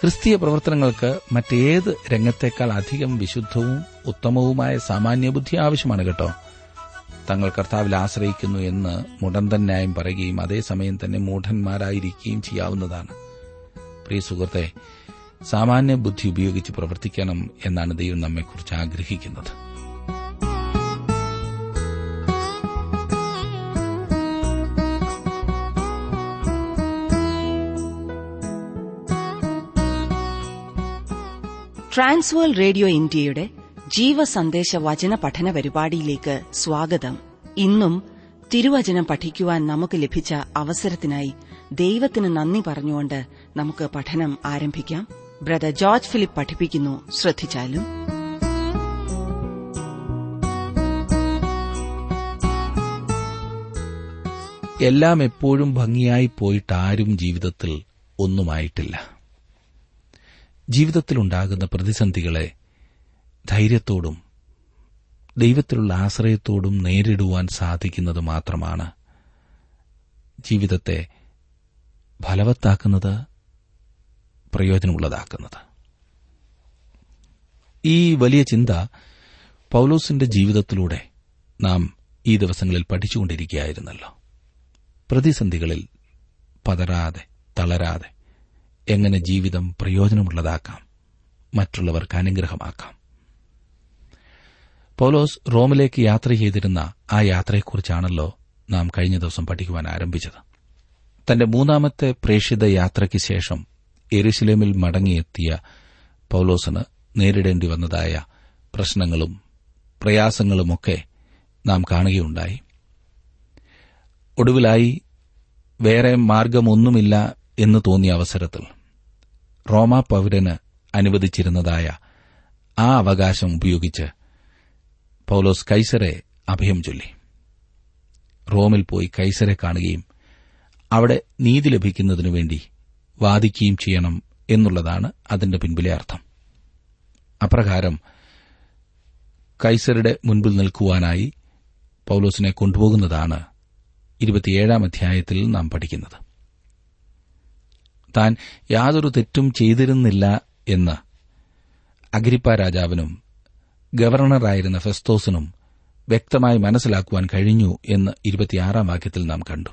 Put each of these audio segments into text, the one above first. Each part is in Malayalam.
ക്രിസ്തീയ പ്രവർത്തനങ്ങൾക്ക് മറ്റേത് രംഗത്തേക്കാൾ അധികം വിശുദ്ധവും ഉത്തമവുമായ സാമാന്യബുദ്ധി ആവശ്യമാണ് കേട്ടോ. തങ്ങൾ കർത്താവിൽ ആശ്രയിക്കുന്നു എന്ന് മുടന്തൻ ന്യായം പറയുകയും അതേസമയം തന്നെ മൂഢന്മാരായിരിക്കുകയും ചെയ്യാവുന്നതാണ്. പ്രിയ സുഹൃത്തെ സാമാന്യ ബുദ്ധി ഉപയോഗിച്ച് പ്രവർത്തിക്കണം എന്നാണ് ദൈവം നമ്മെക്കുറിച്ച് ആഗ്രഹിക്കുന്നത്. ട്രാൻസ്വേൾ റേഡിയോ ഇന്ത്യയുടെ ജീവസന്ദേശ വചന പഠന പരിപാടിയിലേക്ക് സ്വാഗതം. ഇന്നും തിരുവചനം പഠിക്കുവാൻ നമുക്ക് ലഭിച്ച അവസരത്തിനായി ദൈവത്തിന് നന്ദി പറഞ്ഞുകൊണ്ട് നമുക്ക് പഠനം ആരംഭിക്കാം. ബ്രദർ ജോർജ് ഫിലിപ്പ് പഠിപ്പിക്കുന്നു. ശ്രദ്ധിച്ചാലും. എല്ലാം എപ്പോഴും ഭംഗിയായി പോയിട്ട് ആരും ജീവിതത്തിൽ ഒന്നുമായിട്ടില്ല. ജീവിതത്തിലുണ്ടാകുന്ന പ്രതിസന്ധികളെ ധൈര്യത്തോടും ദൈവത്തിലുള്ള ആശ്രയത്തോടും നേരിടുവാൻ സാധിക്കുന്നത് മാത്രമാണ് ജീവിതത്തെ ഫലവത്താക്കുന്നത് പ്രയോജനമുള്ളതാക്കുന്നത്. ഈ വലിയ ചിന്ത പൌലോസിന്റെ ജീവിതത്തിലൂടെ നാം ഈ ദിവസങ്ങളിൽ പഠിച്ചുകൊണ്ടിരിക്കുകയായിരുന്നല്ലോ. പ്രതിസന്ധികളിൽ പതരാതെ തളരാതെ എങ്ങനെ ജീവിതം പ്രയോജനമുള്ളതാക്കാം. മറ്റുള്ളവർക്ക് അനുഗ്രഹമാക്കാം. പൗലോസ് റോമിലേക്ക് യാത്ര ചെയ്തിരുന്ന ആ യാത്രയെക്കുറിച്ചാണല്ലോ നാം കഴിഞ്ഞ ദിവസം പഠിക്കുവാൻ ആരംഭിച്ചത്. തന്റെ മൂന്നാമത്തെ പ്രേക്ഷിത യാത്രയ്ക്ക് ശേഷം എരുസലേമിൽ മടങ്ങിയെത്തിയ പൌലോസിന് നേരിടേണ്ടി വന്നതായ പ്രശ്നങ്ങളും പ്രയാസങ്ങളുമൊക്കെ നാം കാണുകയുണ്ടായി. ഒടുവിലായി വേറെ മാർഗമൊന്നുമില്ല എന്ന് തോന്നിയ അവസരത്തിൽ റോമാ പൌരന് അനുവദിച്ചിരുന്നതായ ആ അവകാശം ഉപയോഗിച്ച് പൌലോസ് കൈസറെ അഭയം ചൊല്ലി. റോമിൽ പോയി കൈസരെ കാണുകയും അവിടെ നീതി ലഭിക്കുന്നതിനു വേണ്ടി വാദിക്കുകയും ചെയ്യണം എന്നുള്ളതാണ് അതിന്റെ പിൻപിലെ അർത്ഥം. അപ്രകാരം കൈസരുടെ മുൻപിൽ നിൽക്കുവാനായി പൌലോസിനെ കൊണ്ടുപോകുന്നതാണ് ഇരുപത്തിയേഴാം അധ്യായത്തിൽ നാം പഠിക്കുന്നത്. താൻ യാതൊരു തെറ്റും ചെയ്തിരുന്നില്ല എന്ന്. അഗ്രിപ്പ രാജാവിനും ഗവർണറായിരുന്ന ഫെസ്തോസിനും വ്യക്തമായി മനസ്സിലാക്കുവാൻ കഴിഞ്ഞു എന്ന് ഇരുപത്തിയാറാം വാക്യത്തിൽ നാം കണ്ടു.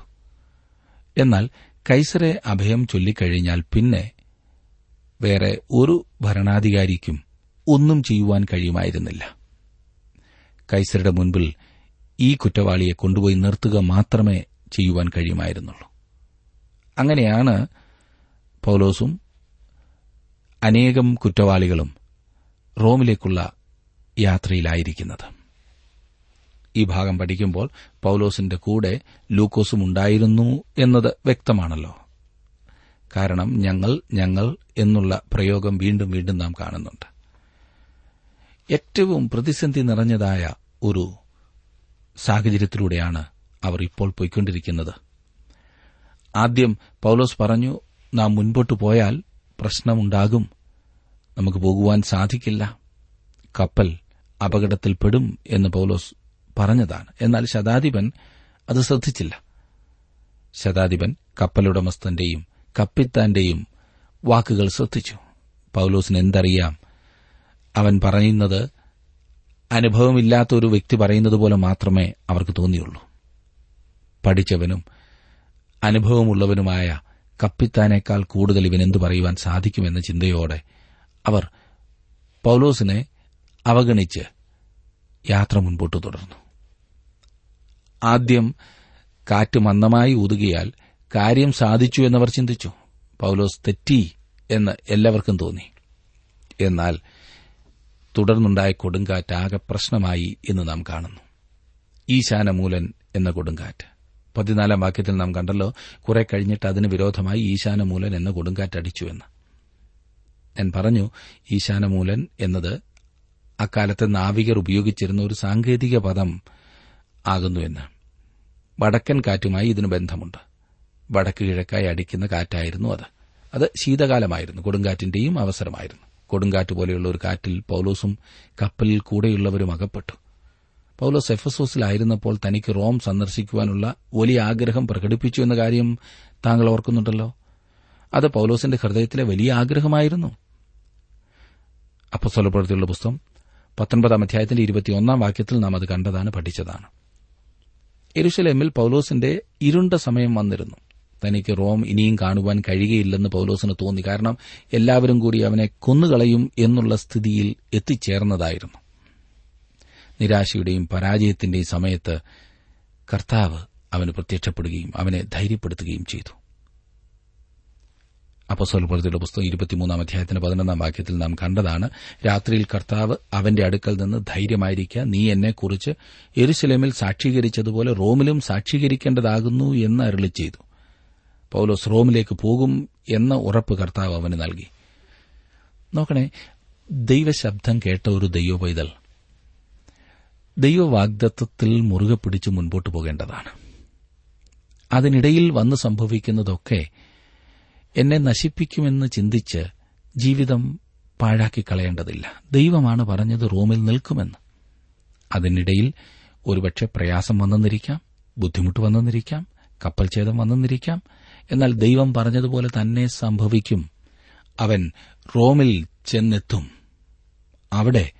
എന്നാൽ കൈസറെ അഭയം ചൊല്ലിക്കഴിഞ്ഞാൽ പിന്നെ വേറെ ഒരു ഭരണാധികാരിക്കും ഒന്നും ചെയ്യുവാൻ കഴിയുമായിരുന്നില്ല. കൈസരുടെ മുൻപിൽ ഈ കുറ്റവാളിയെ കൊണ്ടുപോയി നിർത്തുക മാത്രമേ ചെയ്യുവാൻ കഴിയുമായിരുന്നുള്ളൂ. അങ്ങനെയാണ് പൌലോസും അനേകം കുറ്റവാളികളും റോമിലേക്കുള്ള യാത്രയിലായിരിക്കുന്നത്. ഈ ഭാഗം പഠിക്കുമ്പോൾ പൌലോസിന്റെ കൂടെ ലൂക്കോസും ഉണ്ടായിരുന്നു എന്നത് വ്യക്തമാണല്ലോ. കാരണം ഞങ്ങൾ ഞങ്ങൾ എന്നുള്ള പ്രയോഗം വീണ്ടും വീണ്ടും നാം കാണുന്നുണ്ട്. ഏറ്റവും പ്രതിസന്ധി നിറഞ്ഞതായ ഒരു സാഹചര്യത്തിലൂടെയാണ് അവർ ഇപ്പോൾ പോയിക്കൊണ്ടിരിക്കുന്നത്. ആദ്യം പൌലോസ് പറഞ്ഞു നാം മുൻപോട്ടു പോയാൽ പ്രശ്നമുണ്ടാകും. നമുക്ക് പോകുവാൻ സാധിക്കില്ല. കപ്പൽ അപകടത്തിൽപ്പെടും എന്ന് പൗലോസ് പറഞ്ഞതാണ്. എന്നാൽ ശതാധിപൻ അത് ശ്രദ്ധിച്ചില്ല. ശതാധിപൻ കപ്പലുടമസ്ഥന്റെയും കപ്പിത്താന്റെയും വാക്കുകൾ ശ്രദ്ധിച്ചു. പൌലോസിന് എന്തറിയാം? അവൻ പറയുന്നത് അനുഭവമില്ലാത്ത ഒരു വ്യക്തി പറയുന്നത് പോലെ മാത്രമേ അവർക്ക് തോന്നിയുള്ളൂ. പഠിച്ചവനും അനുഭവമുള്ളവനുമായ കപ്പിത്താനേക്കാൾ കൂടുതൽ ഇവനെന്തു പറയുവാൻ സാധിക്കുമെന്ന ചിന്തയോടെ അവർ പൌലോസിനെ അവഗണിച്ച് യാത്ര മുൻപോട്ട് തുടർന്നു. ആദ്യം കാറ്റ് മന്ദമായി ഊതുകയാൽ കാര്യം സാധിച്ചു എന്നവർ ചിന്തിച്ചു. പൌലോസ് തെറ്റി എന്ന് എല്ലാവർക്കും തോന്നി. എന്നാൽ തുടർന്നുണ്ടായ കൊടുങ്കാറ്റ് ആകെ പ്രശ്നമായി എന്ന് നാം കാണുന്നു. ഈശാനമൂലൻ എന്ന കൊടുങ്കാറ്റ്. പതിനാലാം വാക്യത്തിൽ നാം കണ്ടല്ലോ കുറെ കഴിഞ്ഞിട്ട് അതിന് വിരോധമായി ഈശാനമൂലൻ എന്ന കൊടുങ്കാറ്റ് അടിച്ചു എന്ന്. ഞാൻ പറഞ്ഞു ഈശാനമൂലൻ എന്നത് അക്കാലത്ത് നാവികർ ഉപയോഗിച്ചിരുന്ന ഒരു സാങ്കേതിക പദം ആകുന്നുവെന്ന് വടക്കൻ കാറ്റുമായി ഇതിന് ബന്ധമുണ്ട്. വടക്ക് കിഴക്കായി അടിക്കുന്ന കാറ്റായിരുന്നു അത്. അത് ശീതകാലമായിരുന്നു കൊടുങ്കാറ്റിന്റെയും അവസരമായിരുന്നു. കൊടുങ്കാറ്റ് പോലെയുള്ള ഒരു കാറ്റിൽ പൌലോസും കപ്പലിൽ കൂടെയുള്ളവരും അകപ്പെട്ടു. പൌലോസ് എഫസോസിലായിരുന്നപ്പോൾ തനിക്ക് റോം സന്ദർശിക്കുവാനുള്ള വലിയ ആഗ്രഹം പ്രകടിപ്പിച്ചു എന്ന കാര്യം താങ്കൾ ഓർക്കുന്നുണ്ടല്ലോ. അത് പൌലോസിന്റെ ഹൃദയത്തിലെ വലിയ ആഗ്രഹമായിരുന്നു. അപ്പസ്വലപ്രവൃത്തിയുള്ള പുസ്തകം പത്തൊൻപതാം അധ്യായത്തിന്റെ ഇരുപത്തിയൊന്നാം വാക്യത്തിൽ നാം അത് കണ്ടതാണ് പഠിച്ചതാണ്. എരുഷലേമിൽ പൌലോസിന്റെ ഇരുണ്ട സമയം വന്നിരുന്നു. തനിക്ക് റോം ഇനിയും കാണുവാൻ കഴിയുകയില്ലെന്ന് പൌലോസിന് തോന്നി. കാരണം എല്ലാവരും കൂടി അവനെ കൊന്നുകളയും എന്നുള്ള സ്ഥിതിയിൽ എത്തിച്ചേർന്നതായിരുന്നു. നിരാശയുടെയും പരാജയത്തിന്റെയും സമയത്ത് കർത്താവ് അവന് പ്രത്യക്ഷപ്പെടുകയും അവനെ ധൈര്യപ്പെടുത്തുകയും ചെയ്തു. അപ്പസ്വലപ്രവൃത്തിയുടെ പുസ്തകം ഇരുപത്തിമൂന്നാം അധ്യായത്തിന്റെ പതിനൊന്നാം വാക്യത്തിൽ നാം കണ്ടതാണ് രാത്രിയിൽ കർത്താവ് അവന്റെ അടുക്കൽ നിന്ന് ധൈര്യമായിരിക്കുക നീ എന്നെക്കുറിച്ച് എരുസലേമിൽ സാക്ഷീകരിച്ചതുപോലെ റോമിലും സാക്ഷീകരിക്കേണ്ടതാകുന്നു എന്ന് അരുളി ചെയ്തു. പൌലോസ് റോമിലേക്ക് പോകും എന്ന ഉറപ്പ് കർത്താവ് അവന് നൽകി. നോക്കണേ ദൈവശബ്ദം കേട്ട ഒരു ദൈവപൈതൽ ദൈവവാഗ്ദത്വത്തിൽ മുറുകെ പിടിച്ച് മുൻപോട്ട് പോകേണ്ടതാണ്. അതിനിടയിൽ വന്ന് സംഭവിക്കുന്നതൊക്കെ എന്നെ നശിപ്പിക്കുമെന്ന് ചിന്തിച്ച് ജീവിതം പാഴാക്കി കളയേണ്ടതില്ല ദൈവമാണ് പറഞ്ഞത് റോമിൽ നിൽക്കുമെന്ന്. അതിനിടയിൽ ഒരുപക്ഷെ പ്രയാസം വന്നെന്നിരിക്കാം ബുദ്ധിമുട്ട് വന്നെന്നിരിക്കാം കപ്പൽ ഛേദം വന്നെന്നിരിക്കാം. എന്നാൽ ദൈവം പറഞ്ഞതുപോലെ തന്നെ സംഭവിക്കും. അവൻ റോമിൽ ചെന്നെത്തും. അവിടെ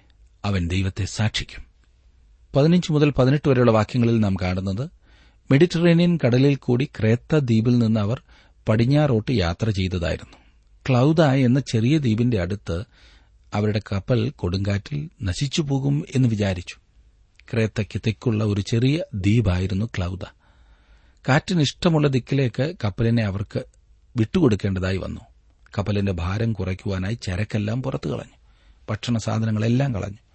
അവൻ ദൈവത്തെ സാക്ഷിക്കും. പതിനഞ്ച് മുതൽ പതിനെട്ട് വരെയുള്ള വാക്യങ്ങളിൽ നാം കാണുന്നത് മെഡിറ്ററേനിയൻ കടലിൽ കൂടി ക്രേത്ത ദ്വീപിൽ നിന്ന് അവർ പടിഞ്ഞാറോട്ട് യാത്ര ചെയ്തതായിരുന്നു. ക്ലൌദ എന്ന ചെറിയ ദ്വീപിന്റെ അടുത്ത് അവരുടെ കപ്പൽ കൊടുങ്കാറ്റിൽ നശിച്ചു പോകും എന്ന് വിചാരിച്ചു. ക്രേത്തയ്ക്ക് തെക്കുള്ള ഒരു ചെറിയ ദ്വീപായിരുന്നു ക്ലൌദ. കാറ്റിന് ഇഷ്ടമുള്ള ദിക്കിലേക്ക് കപ്പലിനെ അവർക്ക് വിട്ടുകൊടുക്കേണ്ടതായി വന്നു. കപ്പലിന്റെ ഭാരം കുറയ്ക്കുവാനായി ചരക്കെല്ലാം പുറത്തു കളഞ്ഞു ഭക്ഷണ സാധനങ്ങളെല്ലാം കളഞ്ഞു.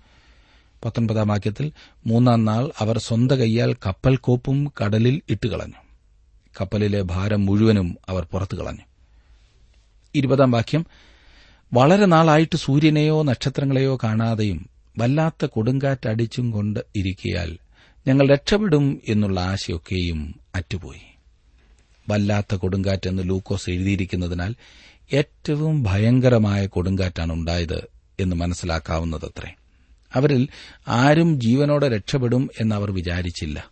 പത്തൊൻപതാം വാക്യത്തിൽ മൂന്നാം നാൾ അവർ സ്വന്ത കൈയാൽ കപ്പൽ കോപ്പും കടലിൽ ഇട്ടുകളഞ്ഞു കപ്പലിലെ ഭാരം മുഴുവനും അവർ പുറത്തു കളഞ്ഞു. ഇരുപതാം വാക്യം വളരെ നാളായിട്ട് സൂര്യനെയോ നക്ഷത്രങ്ങളെയോ കാണാതെയും വല്ലാത്ത കൊടുങ്കാറ്റടിച്ചും കൊണ്ട് ഇരിക്കയാൽ ഞങ്ങൾ രക്ഷപ്പെടും എന്നുള്ള ആശയൊക്കെയും അറ്റുപോയി. വല്ലാത്ത കൊടുങ്കാറ്റ് എന്ന് ലൂക്കോസ് എഴുതിയിരിക്കുന്നതിനാൽ ഏറ്റവും ഭയങ്കരമായ കൊടുങ്കാറ്റാണ് ഉണ്ടായത് എന്ന് മനസ്സിലാക്കാവുന്നതത്രേ. അവരിൽ ആരും ജീവനോടെ രക്ഷപ്പെടും എന്നവർ വിചാരിച്ചില്ല.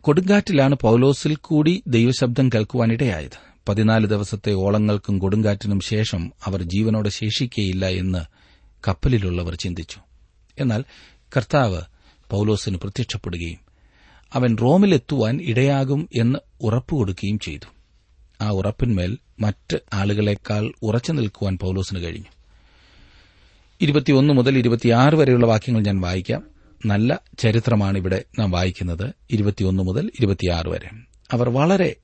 കൊടുങ്കാറ്റിലാണ് പൌലോസിൽ കൂടി ദൈവശബ്ദം കേൾക്കുവാനിടയായത്. പതിനാല് ദിവസത്തെ ഓളങ്ങൾക്കും കൊടുങ്കാറ്റിനും ശേഷം അവർ ജീവനോടെ ശേഷിക്കയില്ല എന്ന് കപ്പലിലുള്ളവർ ചിന്തിച്ചു. എന്നാൽ കർത്താവ് പൌലോസിന് പ്രത്യക്ഷപ്പെടുകയും അവൻ റോമിലെത്തുവാൻ ഇടയാകും എന്ന് ഉറപ്പുകൊടുക്കുകയും ചെയ്തു. ആ ഉറപ്പിന്മേൽ മറ്റ് ആളുകളെക്കാൾ ഉറച്ചു നിൽക്കുവാൻ പൌലോസിന് കഴിഞ്ഞു. ഇരുപത്തിയൊന്ന് മുതൽ ഇരുപത്തിയാറ് വരെയുള്ള വാക്യങ്ങൾ ഞാൻ വായിക്കാം. നല്ല ചരിത്രമാണ് ഇവിടെ നാം വായിക്കുന്നത്. ഇരുപത്തിയൊന്ന് മുതൽ ഇരുപത്തിയാറ് വരെ. അവർ വളരെ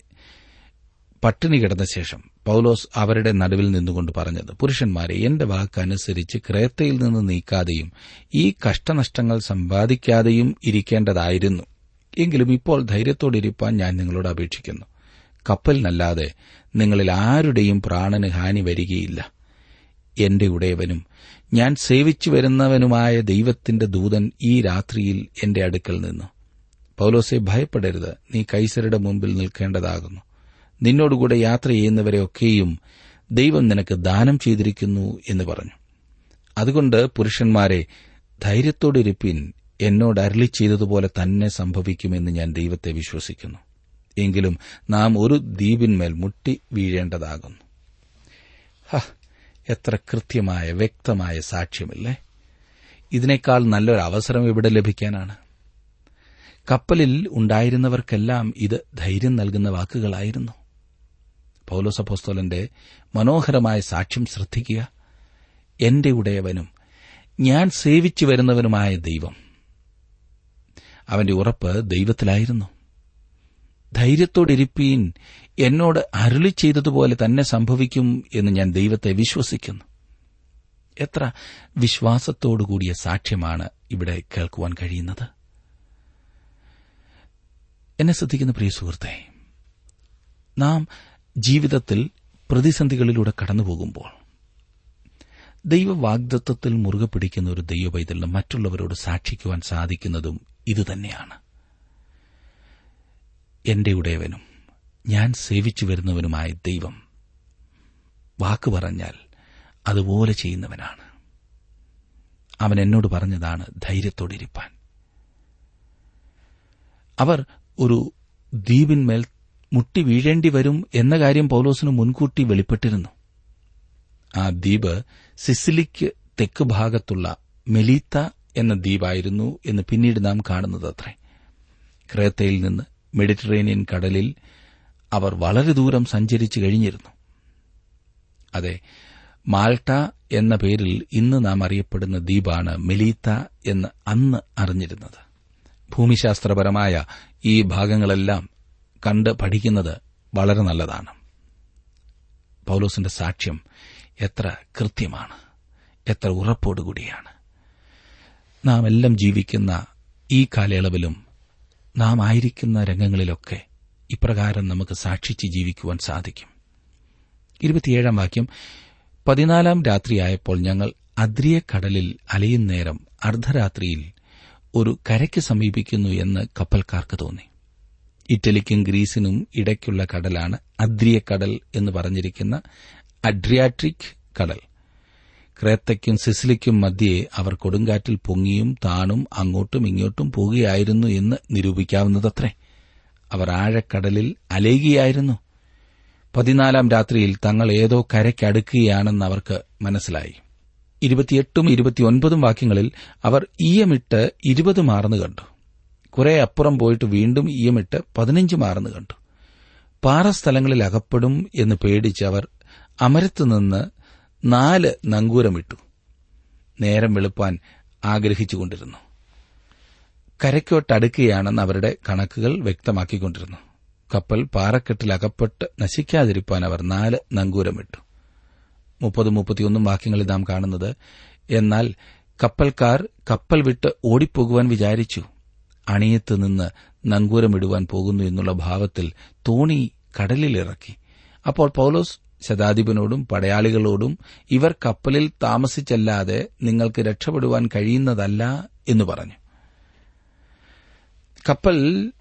പട്ടിണി കിടന്ന ശേഷം പൌലോസ് അവരുടെ നടുവിൽ നിന്നുകൊണ്ട് പറഞ്ഞത് പുരുഷന്മാരെ എന്റെ വാക്കനുസരിച്ച് ക്രേത്തയിൽ നിന്ന് നീക്കാതെയും ഈ കഷ്ടനഷ്ടങ്ങൾ സമ്പാദിക്കാതെയും ഇരിക്കേണ്ടതായിരുന്നു. എങ്കിലും ഇപ്പോൾ ധൈര്യത്തോടിരിപ്പാൻ ഞാൻ നിങ്ങളോട് അപേക്ഷിക്കുന്നു. കപ്പലിനല്ലാതെ നിങ്ങളിൽ ആരുടെയും പ്രാണന് ഹാനി വരികയില്ല. എന്റെ ഉടയവനും ഞാൻ സേവിച്ചു വരുന്നവനുമായ ദൈവത്തിന്റെ ദൂതൻ ഈ രാത്രിയിൽ എന്റെ അടുക്കൽ നിന്നു. പൌലോസെ ഭയപ്പെടരുത്. നീ കൈസരുടെ മുമ്പിൽ നിൽക്കേണ്ടതാകുന്നു. നിന്നോടുകൂടെ യാത്ര ചെയ്യുന്നവരെയൊക്കെയും ദൈവം നിനക്ക് ദാനം ചെയ്തിരിക്കുന്നു എന്ന് പറഞ്ഞു. അതുകൊണ്ട് പുരുഷന്മാരെ ധൈര്യത്തോടിരിപ്പിൻ. എന്നോട് അരളി ചെയ്തതുപോലെ തന്നെ സംഭവിക്കുമെന്ന് ഞാൻ ദൈവത്തെ വിശ്വസിക്കുന്നു. എങ്കിലും നാം ഒരു ദ്വീപിന്മേൽ മുട്ടി വീഴേണ്ടതാകുന്നു. എത്ര കൃത്യമായ വ്യക്തമായ സാക്ഷ്യമില്ലേ? ഇതിനേക്കാൾ നല്ലൊരു അവസരം ഇവിടെ ലഭിക്കാനാണ്. കപ്പലിൽ ഉണ്ടായിരുന്നവർക്കെല്ലാം ഇത് ധൈര്യം നൽകുന്ന വാക്കുകളായിരുന്നു. പൌലോസഭോസ്തോലന്റെ മനോഹരമായ സാക്ഷ്യം ശ്രദ്ധിക്കുക. എന്റെ ഉടയവനും ഞാൻ സേവിച്ചു വരുന്നവനുമായ ദൈവം. അവന്റെ ഉറപ്പ് ദൈവത്തിലായിരുന്നു. ധൈര്യത്തോടിരിപ്പീൻ എന്നോട് അരുളി ചെയ്തതുപോലെ തന്നെ സംഭവിക്കും എന്ന് ഞാൻ ദൈവത്തെ വിശ്വസിക്കുന്നു. എത്ര വിശ്വാസത്തോടുകൂടിയ സാക്ഷ്യമാണ് ഇവിടെ കേൾക്കുവാൻ കഴിയുന്നത്. എന്നെ ശ്രദ്ധിക്കുന്ന പ്രിയ സുഹൃത്തെ നാം ജീവിതത്തിൽ പ്രതിസന്ധികളിലൂടെ കടന്നുപോകുമ്പോൾ ദൈവവാഗ്ദത്വത്തിൽ മുറുകെ പിടിക്കുന്ന ഒരു ദൈവപൈതലിന് മറ്റുള്ളവരോട് സാക്ഷിക്കുവാൻ സാധിക്കുന്നതും ഇതുതന്നെയാണ്. എന്റെ ഉടയവനും ഞാൻ സേവിച്ചു വരുന്നവനുമായ ദൈവം വാക്ക് പറഞ്ഞാൽ അതുപോലെ ചെയ്യുന്നവനാണ്. അവൻ എന്നോട് പറഞ്ഞതാണ് ധൈര്യത്തോടിരിപ്പാൻ. അവർ ഒരു ദ്വീപിന്മേൽ മുട്ടി വീഴേണ്ടി വരും എന്ന കാര്യം പൌലോസിന് മുൻകൂട്ടി വെളിപ്പെട്ടിരുന്നു. ആ ദ്വീപ് സിസിലിക്ക് തെക്ക് ഭാഗത്തുള്ള മെലീത്ത എന്ന ദ്വീപായിരുന്നു എന്ന് പിന്നീട് നാം കാണുന്നത് അത്രേ. ക്രേത്തയിൽ നിന്ന് മെഡിറ്ററേനിയൻ കടലിൽ അവർ വളരെ ദൂരം സഞ്ചരിച്ചു കഴിഞ്ഞിരുന്നു. അതെ മാൾട്ട എന്ന പേരിൽ ഇന്ന് നാം അറിയപ്പെടുന്ന ദ്വീപാണ് മെലീത്ത എന്ന് അന്ന് അറിഞ്ഞിരുന്നത്. ഭൂമിശാസ്ത്രപരമായ ഈ ഭാഗങ്ങളെല്ലാം കണ്ട് പഠിക്കുന്നത് വളരെ നല്ലതാണ്. പൌലോസിന്റെ സാക്ഷ്യം എത്ര കൃത്യമാണ് എത്ര ഉറപ്പോടുകൂടിയാണ്. നാം എല്ലാം ജീവിക്കുന്ന ഈ കാലയളവിലും നാം ആയിരിക്കുന്ന രംഗങ്ങളിലൊക്കെ ഇപ്രകാരം നമുക്ക് സാക്ഷിച്ച് ജീവിക്കുവാൻ സാധിക്കും. ഇരുപത്തിയേഴാം വാക്യം പതിനാലാം രാത്രിയായപ്പോൾ ഞങ്ങൾ അദ്രിയ കടലിൽ അലയുന്നേരം അർദ്ധരാത്രിയിൽ ഒരു കരയ്ക്ക് സമീപിക്കുന്നു എന്ന് കപ്പൽക്കാർക്ക് തോന്നി. ഇറ്റലിക്കും ഗ്രീസിനും ഇടയ്ക്കുള്ള കടലാണ് അദ്രിയ കടൽ എന്ന് പറഞ്ഞിരിക്കുന്ന അഡ്രിയാട്രിക് കടൽ. ക്രേത്തയ്ക്കും സിസിലിക്കും മധ്യേ അവർ കൊടുങ്കാറ്റിൽ പൊങ്ങിയും താണും അങ്ങോട്ടും ഇങ്ങോട്ടും പോകുകയായിരുന്നു എന്ന് നിരൂപിക്കാവുന്നതത്രേ. അവർ ആഴക്കടലിൽ അലയുകയായിരുന്നു. പതിനാലാം രാത്രിയിൽ തങ്ങൾ ഏതോ കരയ്ക്കടുക്കുകയാണെന്ന് അവർക്ക് മനസ്സിലായി. ഇരുപത്തിയെട്ടും ഇരുപത്തിയൊൻപതും വാക്യങ്ങളിൽ അവർ ഈയമിട്ട് ഇരുപത് മാർന്നു കണ്ടു. കുറെ അപ്പുറം പോയിട്ട് വീണ്ടും ഈയമിട്ട് പതിനഞ്ച് മാർന്നു കണ്ടു. പാറസ്ഥലങ്ങളിൽ അകപ്പെടും എന്ന് പേടിച്ച് അവർ അമരത്തുനിന്ന് നാല് നങ്കൂരമിട്ടു. നേരം വെളുപ്പാൻ ആഗ്രഹിച്ചുകൊണ്ടിരുന്നു. കരയ്ക്കോട്ടടുക്കുകയാണെന്ന് അവരുടെ കണക്കുകൾ വ്യക്തമാക്കിക്കൊണ്ടിരുന്നു. കപ്പൽ പാറക്കെട്ടിൽ അകപ്പെട്ട് നശിക്കാതിരിപ്പാൻ അവർ നാല് നങ്കൂരമിട്ടു. മുപ്പത് മുപ്പത്തിയൊന്നും വാക്യങ്ങളിൽ നാം കാണുന്നത് എന്നാൽ കപ്പൽക്കാർ കപ്പൽ വിട്ട് ഓടിപ്പോകുവാൻ വിചാരിച്ചു. അണിയത്ത് നിന്ന് നങ്കൂരമിടുവാൻ പോകുന്നു എന്നുള്ള ഭാവത്തിൽ തോണി കടലിലിറക്കി. അപ്പോൾ പൌലോസ് ശതാധിപനോടും പടയാളികളോടും ഇവർ കപ്പലിൽ താമസിച്ചല്ലാതെ നിങ്ങൾക്ക് രക്ഷപ്പെടുവാൻ കഴിയുന്നതല്ല എന്ന് പറഞ്ഞു. കപ്പൽ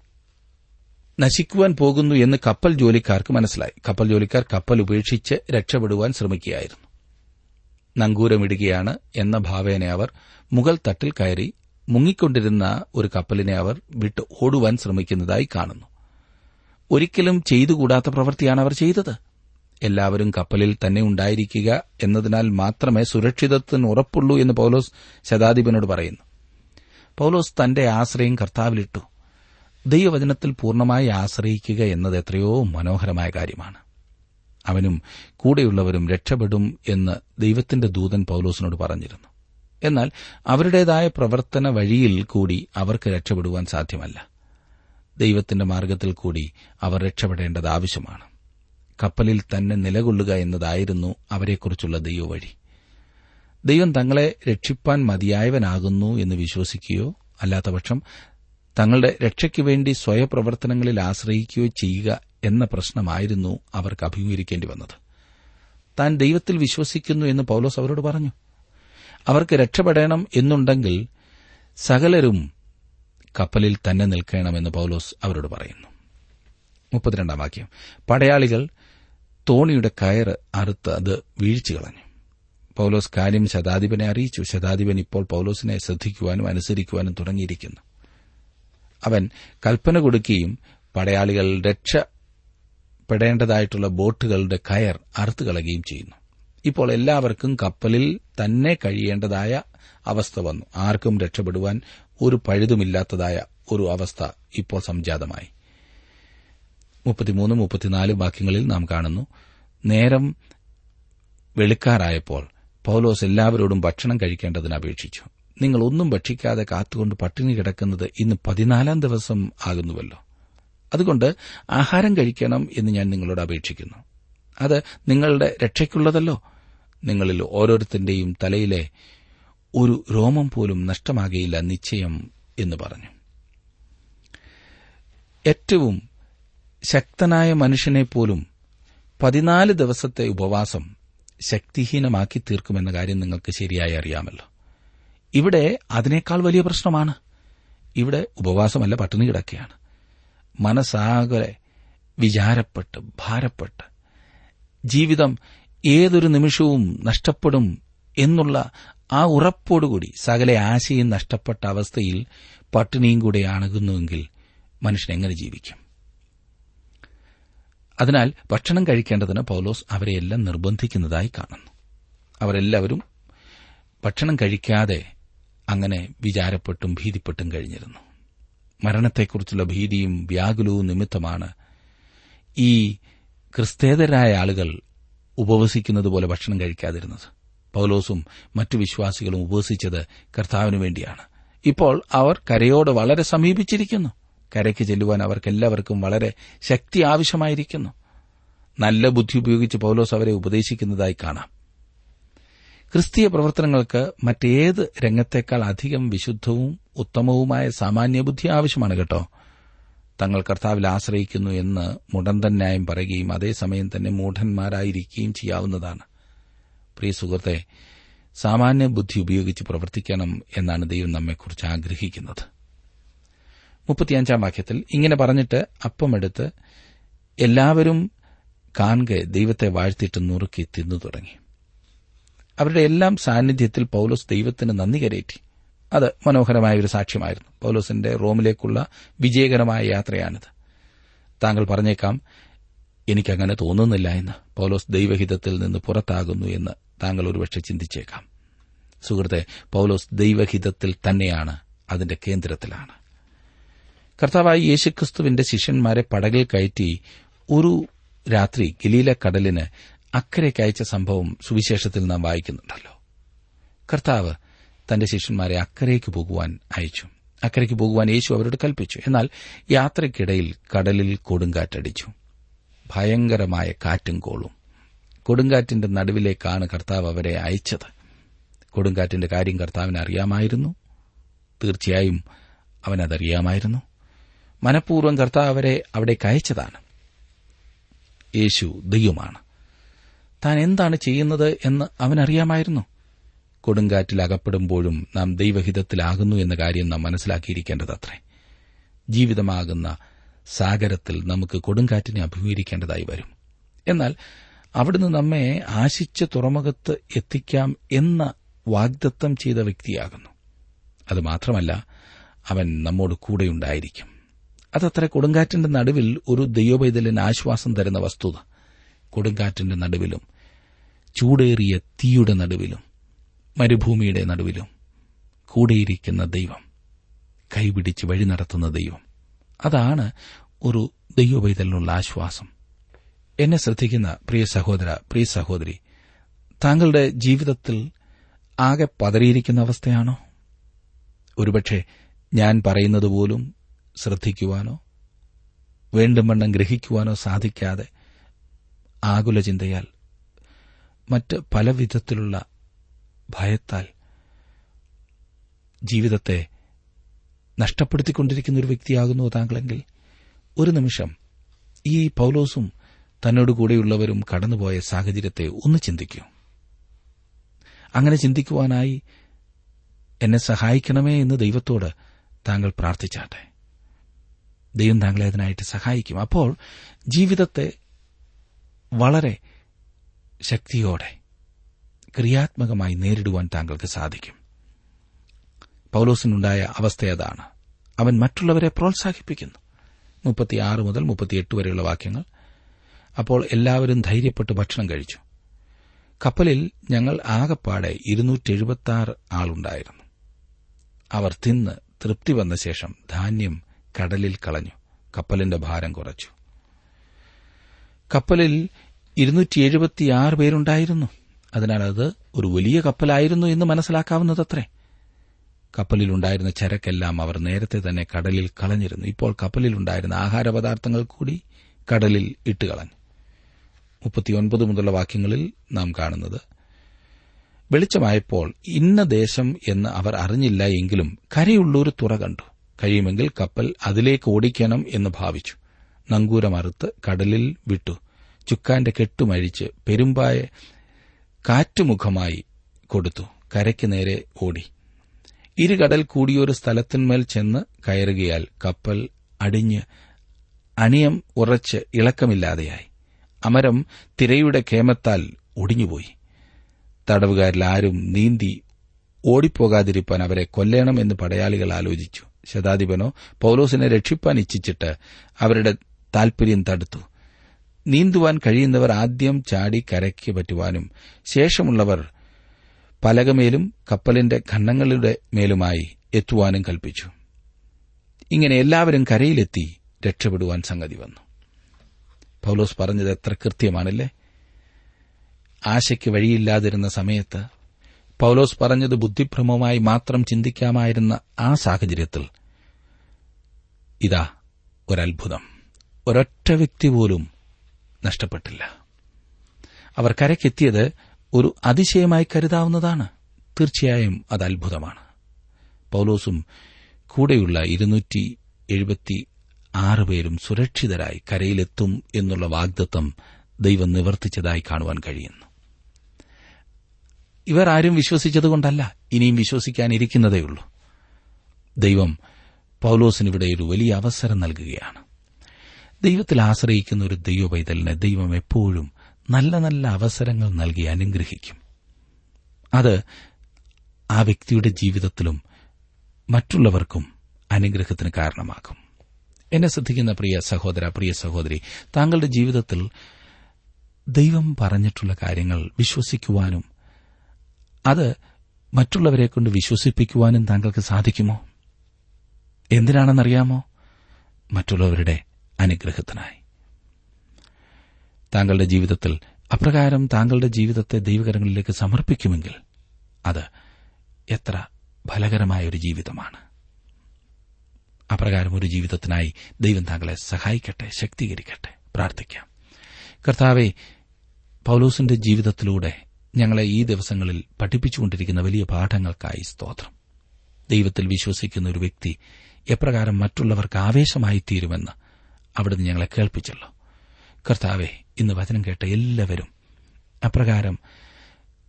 നശിക്കുവാൻ പോകുന്നു എന്ന് കപ്പൽ ജോലിക്കാർക്ക് മനസ്സിലായി. കപ്പൽ ജോലിക്കാർ കപ്പൽ ഉപേക്ഷിച്ച് രക്ഷപ്പെടുവാൻ ശ്രമിക്കുകയായിരുന്നു. നങ്കൂരമിടുകയാണ് എന്ന ഭാവേന അവർ മുഗൾ തട്ടിൽ കയറി മുങ്ങിക്കൊണ്ടിരുന്ന ഒരു കപ്പലിനെ അവർ വിട്ട് ഓടുവാൻ ശ്രമിക്കുന്നതായി കാണുന്നു. ഒരിക്കലും ചെയ്തുകൂടാത്ത പ്രവൃത്തിയാണ് അവർ ചെയ്തത്. എല്ലാവരും കപ്പലിൽ തന്നെ ഉണ്ടായിരിക്കുക എന്നതിനാൽ മാത്രമേ സുരക്ഷിതത്വത്തിന് ഉറപ്പുള്ളൂ എന്ന് പൌലോസ് ശതാധിപനോട് പറയുന്നു. പൌലോസ് തന്റെ ആശ്രയം കർത്താവിലിട്ടു. ദൈവവചനത്തിൽ പൂർണമായി ആശ്രയിക്കുക എന്നത് എത്രയോ മനോഹരമായ കാര്യമാണ്. അവനും കൂടെയുള്ളവരും രക്ഷപ്പെടും എന്ന് ദൈവത്തിന്റെ ദൂതൻ പൌലോസിനോട് പറഞ്ഞിരുന്നു. എന്നാൽ അവരുടേതായ പ്രവർത്തന വഴിയിൽ കൂടി അവർക്ക് രക്ഷപ്പെടുവാൻ സാധ്യമല്ല. ദൈവത്തിന്റെ മാർഗത്തിൽ കൂടി അവർ രക്ഷപ്പെടേണ്ടത് ആവശ്യമാണ്. കപ്പലിൽ തന്നെ നിലകൊള്ളുക എന്നതായിരുന്നു അവരെക്കുറിച്ചുള്ള ദൈവവഴി. ദൈവം തങ്ങളെ രക്ഷിപ്പാൻ മതിയായവനാകുന്നു എന്ന് വിശ്വസിക്കുകയോ അല്ലാത്തപക്ഷം തങ്ങളുടെ രക്ഷയ്ക്കു വേണ്ടി സ്വയപ്രവർത്തനങ്ങളിൽ ആശ്രയിക്കുകയോ ചെയ്യുക എന്ന പ്രശ്നമായിരുന്നു അവർക്ക് അഭിമുഖീകരിക്കേണ്ടി വന്നത്. താൻ ദൈവത്തിൽ വിശ്വസിക്കുന്നു എന്ന് പൌലോസ് അവരോട് പറഞ്ഞു. അവർക്ക് രക്ഷപ്പെടണം എന്നുണ്ടെങ്കിൽ സകലരും കപ്പലിൽ തന്നെ നിൽക്കണമെന്ന് പൌലോസ് അവരോട് പറയുന്നു. മുപ്പത്തിരണ്ടാം വാക്യം. പടയാളികൾ തോണിയുടെ കയറ് അറുത്ത് അത് വീഴ്ച കളഞ്ഞു. പൌലോസ് കാര്യം ശതാധിപനെ അറിയിച്ചു. ശതാധിപൻ ഇപ്പോൾ പൌലോസിനെ ശ്രദ്ധിക്കുവാനും അനുസരിക്കുവാനും തുടങ്ങിയിരിക്കുന്നു. അവൻ കൽപ്പന കൊടുക്കുകയും പടയാളികൾ രക്ഷപ്പെടേണ്ടതായിട്ടുള്ള ബോട്ടുകളുടെ കയർ അറുത്തു കളയുകയും ചെയ്യുന്നു. ഇപ്പോൾ എല്ലാവർക്കും കപ്പലിൽ തന്നെ കഴിയേണ്ടതായ അവസ്ഥ വന്നു. ആർക്കും രക്ഷപ്പെടുവാൻ ഒരു പഴുതുമില്ലാത്തതായ ഒരു അവസ്ഥ ഇപ്പോൾ സംജാതമായി. മുപ്പത്തിമൂന്ന് മുപ്പത്തിനാല് വാക്യങ്ങളിൽ നാം കാണുന്നു. നേരം വെളുക്കാറായപ്പോൾ പൌലോസ് എല്ലാവരോടും ഭക്ഷണം കഴിക്കേണ്ടതിന് അപേക്ഷിച്ചു. നിങ്ങൾ ഒന്നും ഭക്ഷിക്കാതെ കാത്തുകൊണ്ട് പട്ടിണി കിടക്കുന്നത് ഇന്ന് പതിനാലാം ദിവസം ആകുന്നുവല്ലോ. അതുകൊണ്ട് ആഹാരം കഴിക്കണം എന്ന് ഞാൻ നിങ്ങളോട് അപേക്ഷിക്കുന്നു. അത് നിങ്ങളുടെ രക്ഷയ്ക്കുള്ളതല്ലോ. നിങ്ങളിൽ ഓരോരുത്തന്റെയും തലയിലെ ഒരു രോമം പോലും നഷ്ടമാകയില്ല നിശ്ചയം എന്ന് പറഞ്ഞു. ഏറ്റവും ശക്തനായ മനുഷ്യനെ പോലും പതിനാല് ദിവസത്തെ ഉപവാസം ശക്തിഹീനമാക്കി തീർക്കുമെന്ന കാര്യം നിങ്ങൾക്ക് ശരിയായി അറിയാമല്ലോ. ഇവിടെ അതിനേക്കാൾ വലിയ പ്രശ്നമാണ്. ഇവിടെ ഉപവാസമല്ല പട്ടിണി കിടക്കുകയാണ്. മനസ്സാകെ വിചാരപ്പെട്ട് ഭാരപ്പെട്ട് ജീവിതം ഏതൊരു നിമിഷവും നഷ്ടപ്പെടും എന്നുള്ള ആ ഉറപ്പോടുകൂടി സകല ആശയും നഷ്ടപ്പെട്ട അവസ്ഥയിൽ പട്ടിണിയും കൂടെ അണുകുന്നുവെങ്കിൽ മനുഷ്യൻ എങ്ങനെ ജീവിക്കും? അതിനാൽ ഭക്ഷണം കഴിക്കേണ്ടതിന് പൌലോസ് അവരെയെല്ലാം നിർബന്ധിക്കുന്നതായി കാണുന്നു. അവരെല്ലാവരും ഭക്ഷണം കഴിക്കാതെ അങ്ങനെ വിചാരപ്പെട്ടും ഭീതിപ്പെട്ടും കഴിഞ്ഞിരുന്നു. മരണത്തെക്കുറിച്ചുള്ള ഭീതിയും വ്യാകുലവും നിമിത്തമാണ് ഈ ക്രിസ്തേതരായ ആളുകൾ ഉപവസിക്കുന്നത് പോലെ ഭക്ഷണം കഴിക്കാതിരുന്നത്. പൌലോസും മറ്റു വിശ്വാസികളും ഉപവസിച്ചത് കർത്താവിനു വേണ്ടിയാണ്. ഇപ്പോൾ അവർ കരയോട് വളരെ സമീപിച്ചിരിക്കുന്നു. കരയ്ക്ക് ചെല്ലുവാൻ അവർക്കെല്ലാവർക്കും വളരെ ശക്തി ആവശ്യമായിരിക്കുന്നു. നല്ല ബുദ്ധി ഉപയോഗിച്ച് പൌലോസ് അവരെ ഉപദേശിക്കുന്നതായി കാണാം. ക്രിസ്തീയ പ്രവർത്തനങ്ങൾക്ക് മറ്റേത് രംഗത്തേക്കാൾ അധികം വിശുദ്ധവും ഉത്തമവുമായ സാമാന്യബുദ്ധി ആവശ്യമാണ് കേട്ടോ. തങ്ങൾ കർത്താവിൽ ആശ്രയിക്കുന്നു എന്ന് മുടന്തൻ ന്യായം പറയുകയും അതേസമയം തന്നെ മൂഢന്മാരായിരിക്കുകയും ചെയ്യാവുന്നതാണ്. പ്രിയ സുഹൃത്തെ സാമാന്യ ബുദ്ധി ഉപയോഗിച്ച് പ്രവർത്തിക്കണം എന്നാണ് ദൈവം നമ്മെക്കുറിച്ച് ആഗ്രഹിക്കുന്നത്. മുപ്പത്തിയഞ്ചാം വാക്യത്തിൽ ഇങ്ങനെ പറഞ്ഞിട്ട് അപ്പമെടുത്ത് എല്ലാവരും കാണെ ദൈവത്തെ വാഴ്ത്തിയിട്ട് നുറുക്കി തിന്നു തുടങ്ങി. അവരുടെ എല്ലാം സാന്നിധ്യത്തിൽ പൌലോസ് ദൈവത്തിന് നന്ദി കരേറ്റി അത് മനോഹരമായ ഒരു സാക്ഷ്യമായിരുന്നു. പൌലോസിന്റെ റോമിലേക്കുള്ള വിജയകരമായ യാത്രയാണിത്. താങ്കൾ പറഞ്ഞേക്കാം എനിക്കങ്ങനെ തോന്നുന്നില്ല എന്ന് പൌലോസ് ദൈവഹിതത്തിൽ നിന്ന് പുറത്താകുന്നു എന്ന് താങ്കൾ ഒരുപക്ഷെ ചിന്തിച്ചേക്കാം. സുഹൃത്തെ പൌലോസ് ദൈവഹിതത്തിൽ തന്നെയാണ് അതിന്റെ കേന്ദ്രത്തിലാണ്. കർത്താവായി യേശുക്രിസ്തുവിന്റെ ശിഷ്യന്മാരെ പടകിൽ കയറ്റി ഒരു രാത്രി ഗലീല കടലിന് അക്കരയ്ക്ക് അയച്ച സംഭവം സുവിശേഷത്തിൽ നാം വായിക്കുന്നുണ്ടല്ലോ. കർത്താവ് തന്റെ ശിഷ്യന്മാരെ അക്കരയ്ക്ക് പോകുവാൻ അയച്ചു. അക്കരയ്ക്ക് പോകുവാൻ യേശു അവരോട് കൽപ്പിച്ചു. എന്നാൽ യാത്രയ്ക്കിടയിൽ കടലിൽ കൊടുങ്കാറ്റടിച്ചു. ഭയങ്കരമായ കാറ്റും കോളും. കൊടുങ്കാറ്റിന്റെ നടുവിലേക്കാണ് കർത്താവ് അവരെ അയച്ചത്. കൊടുങ്കാറ്റിന്റെ കാര്യം കർത്താവിന് അറിയാമായിരുന്നു. തീർച്ചയായും അവനതറിയാമായിരുന്നു. മനഃപൂർവം കർത്താവ് അവരെ അവിടേക്ക് അയച്ചതാണ്. യേശു ദൈവമാണ്. താൻ എന്താണ് ചെയ്യുന്നത് എന്ന് അവനറിയാമായിരുന്നു. കൊടുങ്കാറ്റിൽ അകപ്പെടുമ്പോഴും നാം ദൈവഹിതത്തിലാകുന്നു എന്ന കാര്യം നാം മനസ്സിലാക്കിയിരിക്കേണ്ടത് അത്രേ ജീവിതമാകുന്ന സാഗരത്തിൽ നമുക്ക് കൊടുങ്കാറ്റിനെ അഭിമുഖീകരിക്കേണ്ടതായി വരും. എന്നാൽ അവിടുന്ന് നമ്മെ ആശിച്ച തുറമുഖത്ത് എത്തിക്കാം എന്ന വാഗ്ദത്തം ചെയ്ത വ്യക്തിയാകുന്നു. അത് മാത്രമല്ല അവൻ നമ്മോട് കൂടെയുണ്ടായിരിക്കും. അതത്ര കൊടുങ്കാറ്റിന്റെ നടുവിൽ ഒരു ദൈവപൈതലിന് ആശ്വാസം തരുന്ന വസ്തുത. കൊടുങ്കാറ്റിന്റെ നടുവിലും ചൂടേറിയ തീയുടെ നടുവിലും മരുഭൂമിയുടെ നടുവിലും കൂടെയിരിക്കുന്ന ദൈവം കൈപിടിച്ച് വഴി നടത്തുന്ന ദൈവം. അതാണ് ഒരു ദൈവപൈതലിനുള്ള ആശ്വാസം. എന്നെ ശ്രദ്ധിക്കുന്ന പ്രിയ സഹോദര പ്രിയ സഹോദരി താങ്കളുടെ ജീവിതത്തിൽ ആകെ പതറിയിരിക്കുന്ന അവസ്ഥയാണോ? ഒരുപക്ഷെ ഞാൻ പറയുന്നത് പോലും ശ്രദ്ധിക്കുവാനോ വേണ്ടും വണ്ണം ഗ്രഹിക്കുവാനോ സാധിക്കാതെ ആകുല ചിന്തയാൽ മറ്റ് പല വിധത്തിലുള്ള ഭയത്താൽ ജീവിതത്തെ നഷ്ടപ്പെടുത്തിക്കൊണ്ടിരിക്കുന്ന ഒരു വ്യക്തിയാകുന്നു താങ്കളെങ്കിൽ ഒരു നിമിഷം ഈ പൌലോസും തന്നോട് കൂടെയുള്ളവരും കടന്നുപോയ സാഹചര്യത്തെ ഒന്ന് ചിന്തിക്കൂ. അങ്ങനെ ചിന്തിക്കുവാനായി എന്നെ സഹായിക്കണമേ എന്ന് ദൈവത്തോട് താങ്കൾ പ്രാർത്ഥിച്ചാട്ടെ. ദൈവം താങ്കളെ അതിനായിട്ട് സഹായിക്കും. അപ്പോൾ ജീവിതത്തെ വളരെ ശക്തിയോടെ ക്രിയാത്മകമായി നേരിടുവാൻ താങ്കൾക്ക് സാധിക്കും. പൌലോസിനുണ്ടായ അവസ്ഥ അതാണ്. അവൻ മറ്റുള്ളവരെ പ്രോത്സാഹിപ്പിക്കുന്നു. മുപ്പത്തിയാറ് മുതൽ മുപ്പത്തിയെട്ട് വരെയുള്ള വാക്യങ്ങൾ. അപ്പോൾ എല്ലാവരും ധൈര്യപ്പെട്ട് ഭക്ഷണം കഴിച്ചു. കപ്പലിൽ ഞങ്ങൾ ആകപ്പാടെ ഇരുന്നൂറ്റി ആളുണ്ടായിരുന്നു. അവർ തിന്ന് തൃപ്തി വന്ന ശേഷം ധാന്യം കടലിൽ കളഞ്ഞു. കപ്പലിന്റെ ഭാരം കുറച്ചു. കപ്പലിൽ ഇരുന്നൂറ്റി എഴുപത്തിയാറ് പേരുണ്ടായിരുന്നു. അതിനാൽ അത് ഒരു വലിയ കപ്പലായിരുന്നു എന്ന് മനസ്സിലാക്കാവുന്നതത്രേ. കപ്പലിലുണ്ടായിരുന്ന ചരക്കെല്ലാം അവർ നേരത്തെ തന്നെ കടലിൽ കളഞ്ഞിരുന്നു. ഇപ്പോൾ കപ്പലിലുണ്ടായിരുന്ന ആഹാരപദാർത്ഥങ്ങൾ കൂടി കടലിൽ ഇട്ടുകളഞ്ഞു. മുപ്പത്തിയൊൻപത് മുതലുള്ള വാക്യങ്ങളിൽ നാം കാണുന്നത് വെളിച്ചമായപ്പോൾ ഇന്ന ദേശം എന്ന് അവർ അറിഞ്ഞില്ല എങ്കിലും കരയുള്ളൊരു തുറ കണ്ടു. കഴിയുമെങ്കിൽ കപ്പൽ അതിലേക്ക് ഓടിക്കണം എന്ന് ഭാവിച്ചു. നങ്കൂരമറുത്ത് കടലിൽ വിട്ടു. ചുക്കാന്റെ കെട്ടുമഴിച്ച് പെരുമ്പായ കാറ്റുമുഖമായി കൊടുത്തു. കരയ്ക്ക് നേരെ ഓടി. ഇരുകടൽ കൂടിയൊരു സ്ഥലത്തിന്മേൽ ചെന്ന് കയറുകയാൽ കപ്പൽ അടിഞ്ഞ് അണിയം ഉറച്ച് ഇളക്കമില്ലാതെയായി. അമരം തിരയുടെ കേമത്താൽ ഒടിഞ്ഞുപോയി. തടവുകാരിൽ ആരും നീന്തി ഓടിപ്പോകാതിരിപ്പാൻ അവരെ കൊല്ലണമെന്ന് പടയാളികൾ ആലോചിച്ചു. ശതാധിപനോ പൌലോസിനെ രക്ഷിപ്പാൻ ഇച്ഛിച്ചിട്ട് അവരുടെ താൽപര്യം തടുത്തു. നീന്തുവാൻ കഴിയുന്നവർ ആദ്യം ചാടി കരയ്ക്ക് പറ്റുവാനും ശേഷമുള്ളവർ പലകമേലും കപ്പലിന്റെ ഖണ്ഡങ്ങളുടെ മേലുമായി എത്തുവാനും കൽപ്പിച്ചു. ഇങ്ങനെ എല്ലാവരും കരയിലെത്തി രക്ഷപ്പെടുവാൻ സംഗതി വന്നു. പൌലോസ് പറഞ്ഞത് എത്ര കൃത്യമാണല്ലേ? ആശയ്ക്ക് വഴിയില്ലാതിരുന്ന സമയത്ത് പൌലോസ് പറഞ്ഞത് ബുദ്ധിഭ്രമമായി മാത്രം ചിന്തിക്കാമായിരുന്ന ആ സാഹചര്യത്തിൽ ഇതാ ഒരത്ഭുതം. ഒരൊറ്റ വ്യക്തി പോലും നഷ്ടപ്പെട്ടില്ല. അവർ കരയ്ക്കെത്തിയത് ഒരു അതിശയമായി കരുതാവുന്നതാണ്. തീർച്ചയായും അത് അത്ഭുതമാണ്. പൌലോസും കൂടെയുള്ള ഇരുന്നൂറ്റി എഴുപത്തി ആറ് പേരും സുരക്ഷിതരായി കരയിലെത്തും എന്നുള്ള വാഗ്ദത്തം ദൈവം നിവർത്തിച്ചതായി കാണുവാൻ കഴിയുന്നു. ഇവർ ആരും വിശ്വസിച്ചതുകൊണ്ടല്ല ഇനിയും വിശ്വസിക്കാനിരിക്കുന്നതേയുള്ളൂ. ദൈവം പൗലോസിനിവിടെ ഒരു വലിയ അവസരം നൽകുകയാണ്. ദൈവത്തിൽ ആശ്രയിക്കുന്ന ഒരു ദൈവ പൈതലിനെ ദൈവം എപ്പോഴും നല്ല നല്ല അവസരങ്ങൾ നൽകി അനുഗ്രഹിക്കും. അത് ആ വ്യക്തിയുടെ ജീവിതത്തിലും മറ്റുള്ളവർക്കും അനുഗ്രഹത്തിന് കാരണമാകും. എന്നെ ശ്രദ്ധിക്കുന്ന പ്രിയ സഹോദര പ്രിയ സഹോദരി താങ്കളുടെ ജീവിതത്തിൽ ദൈവം പറഞ്ഞിട്ടുള്ള കാര്യങ്ങൾ വിശ്വസിക്കുവാനും അത് മറ്റുള്ളവരെ കൊണ്ട് വിശ്വസിപ്പിക്കുവാനും താങ്കൾക്ക് സാധിക്കുമോ? എന്തിനാണെന്നറിയാമോ? മറ്റുള്ളവരുടെ അനുഗ്രഹത്തിനായി. താങ്കളുടെ ജീവിതത്തിൽ അപ്രകാരം താങ്കളുടെ ജീവിതത്തെ ദൈവകരങ്ങളിലേക്ക് സമർപ്പിക്കുമെങ്കിൽ അത് എത്ര ഫലകരമായ ഒരു ജീവിതമാണ്. അപ്രകാരം ഒരു ജീവിതത്തിനായി ദൈവം താങ്കളെ സഹായിക്കട്ടെ ശക്തീകരിക്കട്ടെ പ്രാർത്ഥിക്കാം. കർത്താവെ പൌലോസിന്റെ ജീവിതത്തിലൂടെ ഞങ്ങളെ ഈ ദിവസങ്ങളിൽ പഠിപ്പിച്ചുകൊണ്ടിരിക്കുന്ന വലിയ പാഠങ്ങൾക്കായി സ്തോത്രം. ദൈവത്തിൽ വിശ്വസിക്കുന്ന ഒരു വ്യക്തി എപ്രകാരം മറ്റുള്ളവർക്ക് ആവേശമായി തീരുമെന്ന് അവിടുന്ന് ഞങ്ങളെ കേൾപ്പിച്ചല്ലോ. കർത്താവെ ഇന്ന് വചനം കേട്ട എല്ലാവരും അപ്രകാരം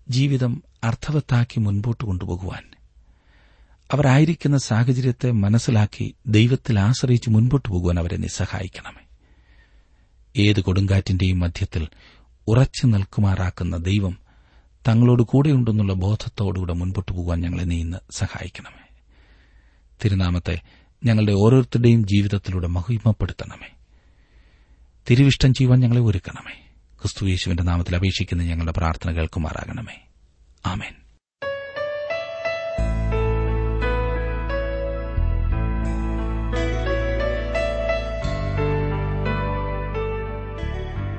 ജീവിതം അർത്ഥവത്താക്കി മുൻപോട്ട് കൊണ്ടുപോകുവാൻ അവരായിരിക്കുന്ന സാഹചര്യത്തെ മനസ്സിലാക്കി ദൈവത്തിൽ ആശ്രയിച്ച് മുൻപോട്ട് പോകുവാൻ അവരെ നിസ്സഹായിക്കണമേ. സഹായിക്കണമേ ഏത് കൊടുങ്കാറ്റിന്റെയും മധ്യത്തിൽ ഉറച്ചു നിൽക്കുമാറാക്കുന്ന ദൈവം തങ്ങളോട് കൂടെയുണ്ടെന്നുള്ള ബോധത്തോടുകൂടെ മുൻപോട്ട് പോകാൻ ഞങ്ങളെ നീ ഇന്ന് സഹായിക്കണമേ. തിരുനാമത്തെ ഞങ്ങളുടെ ഓരോരുത്തരുടെയും ജീവിതത്തിലൂടെ മഹിമപ്പെടുത്തണമേ. തിരുവിഷ്ടം ചെയ്യുവാൻ ഞങ്ങളെ ഒരുക്കണമേ. ക്രിസ്തു യേശുവിന്റെ നാമത്തിൽ അപേക്ഷിക്കുന്ന ഞങ്ങളുടെ പ്രാർത്ഥന ആമേൻ.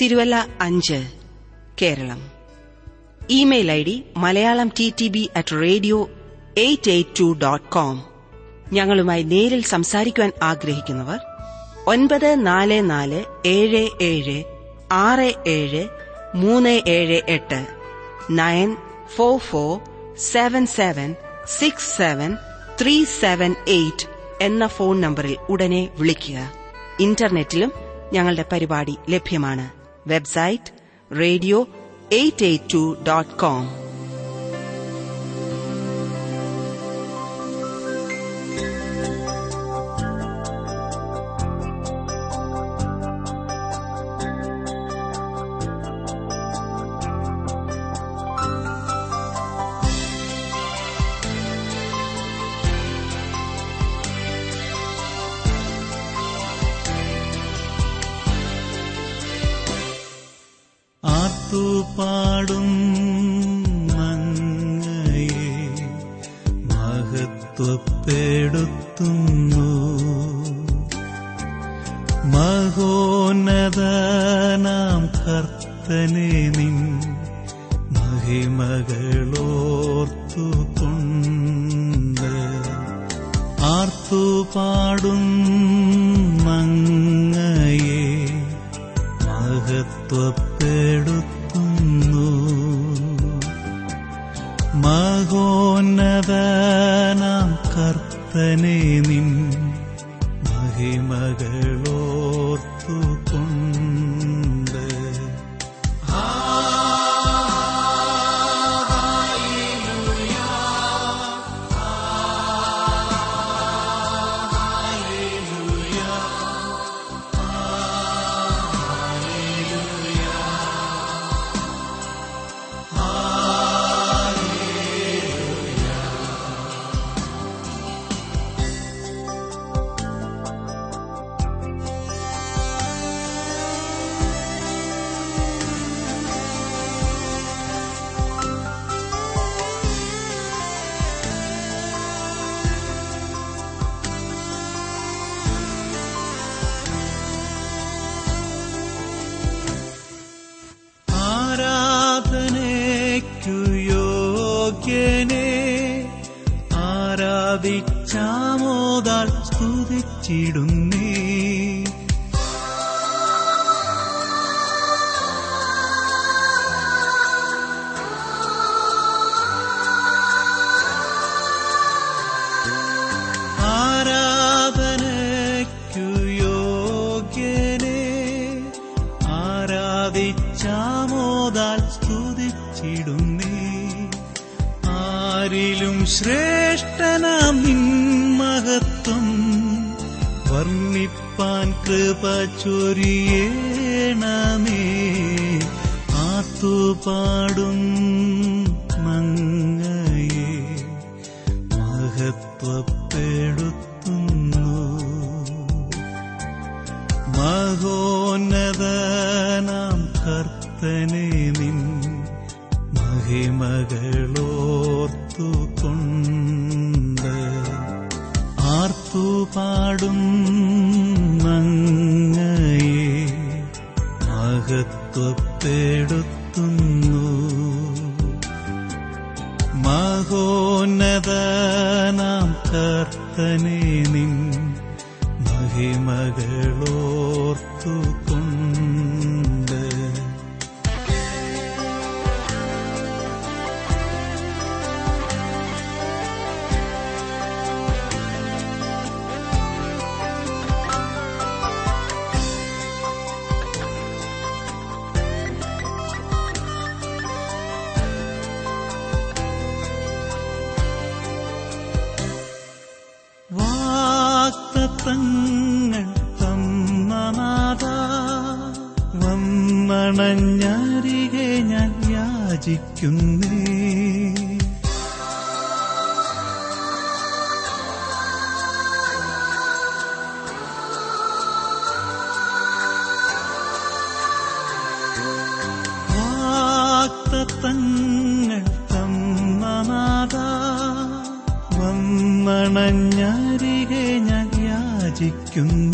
തിരുവല്ല അഞ്ച് Keralam. Email I D Malayalam T T B at radio eight eight two dot com. ഞങ്ങളുമായി നേരിൽ സംസാരിക്കുവാൻ ആഗ്രഹിക്കുന്നവർ ഒൻപത് നാല് നാല് ഏഴ് ഏഴ് ആറ് ഏഴ് മൂന്ന് ഏഴ് എട്ട് nine four four seven seven six seven three seven eight എന്ന ഫോൺ നമ്പറിൽ ഉടനെ വിളിക്കുക. ഇന്റർനെറ്റിലും ഞങ്ങളുടെ പരിപാടി ലഭ്യമാണ്. website radio882.com. പാടും ശ്രേഷ്ഠനാം നിൻ മഹത്വം വർണിപ്പാൻ കൃപ ചൊരിയേണമേ. ആത്തുപാടും മഹോന്നതനാം കർത്തനെ നിൻ മഹിമകളോർത്തു സ്തുതിക്കുന്നേ തങ്ങൾ തന്നനാഥ വന്നണഞ്ഞരികെ ഞാൻ യാചിക്കുന്നു.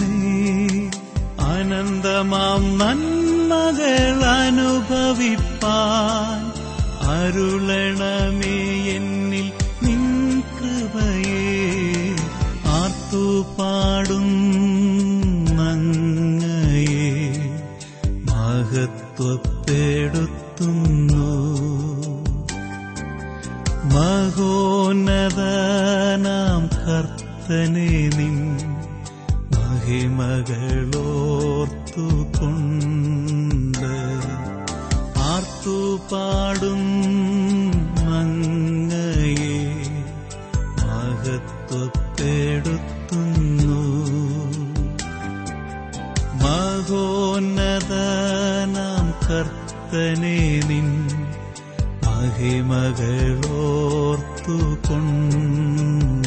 മഹോന്നതനാം കർത്തനെ നിൻ മഹിമകളോർത്തു കൊണ്ട്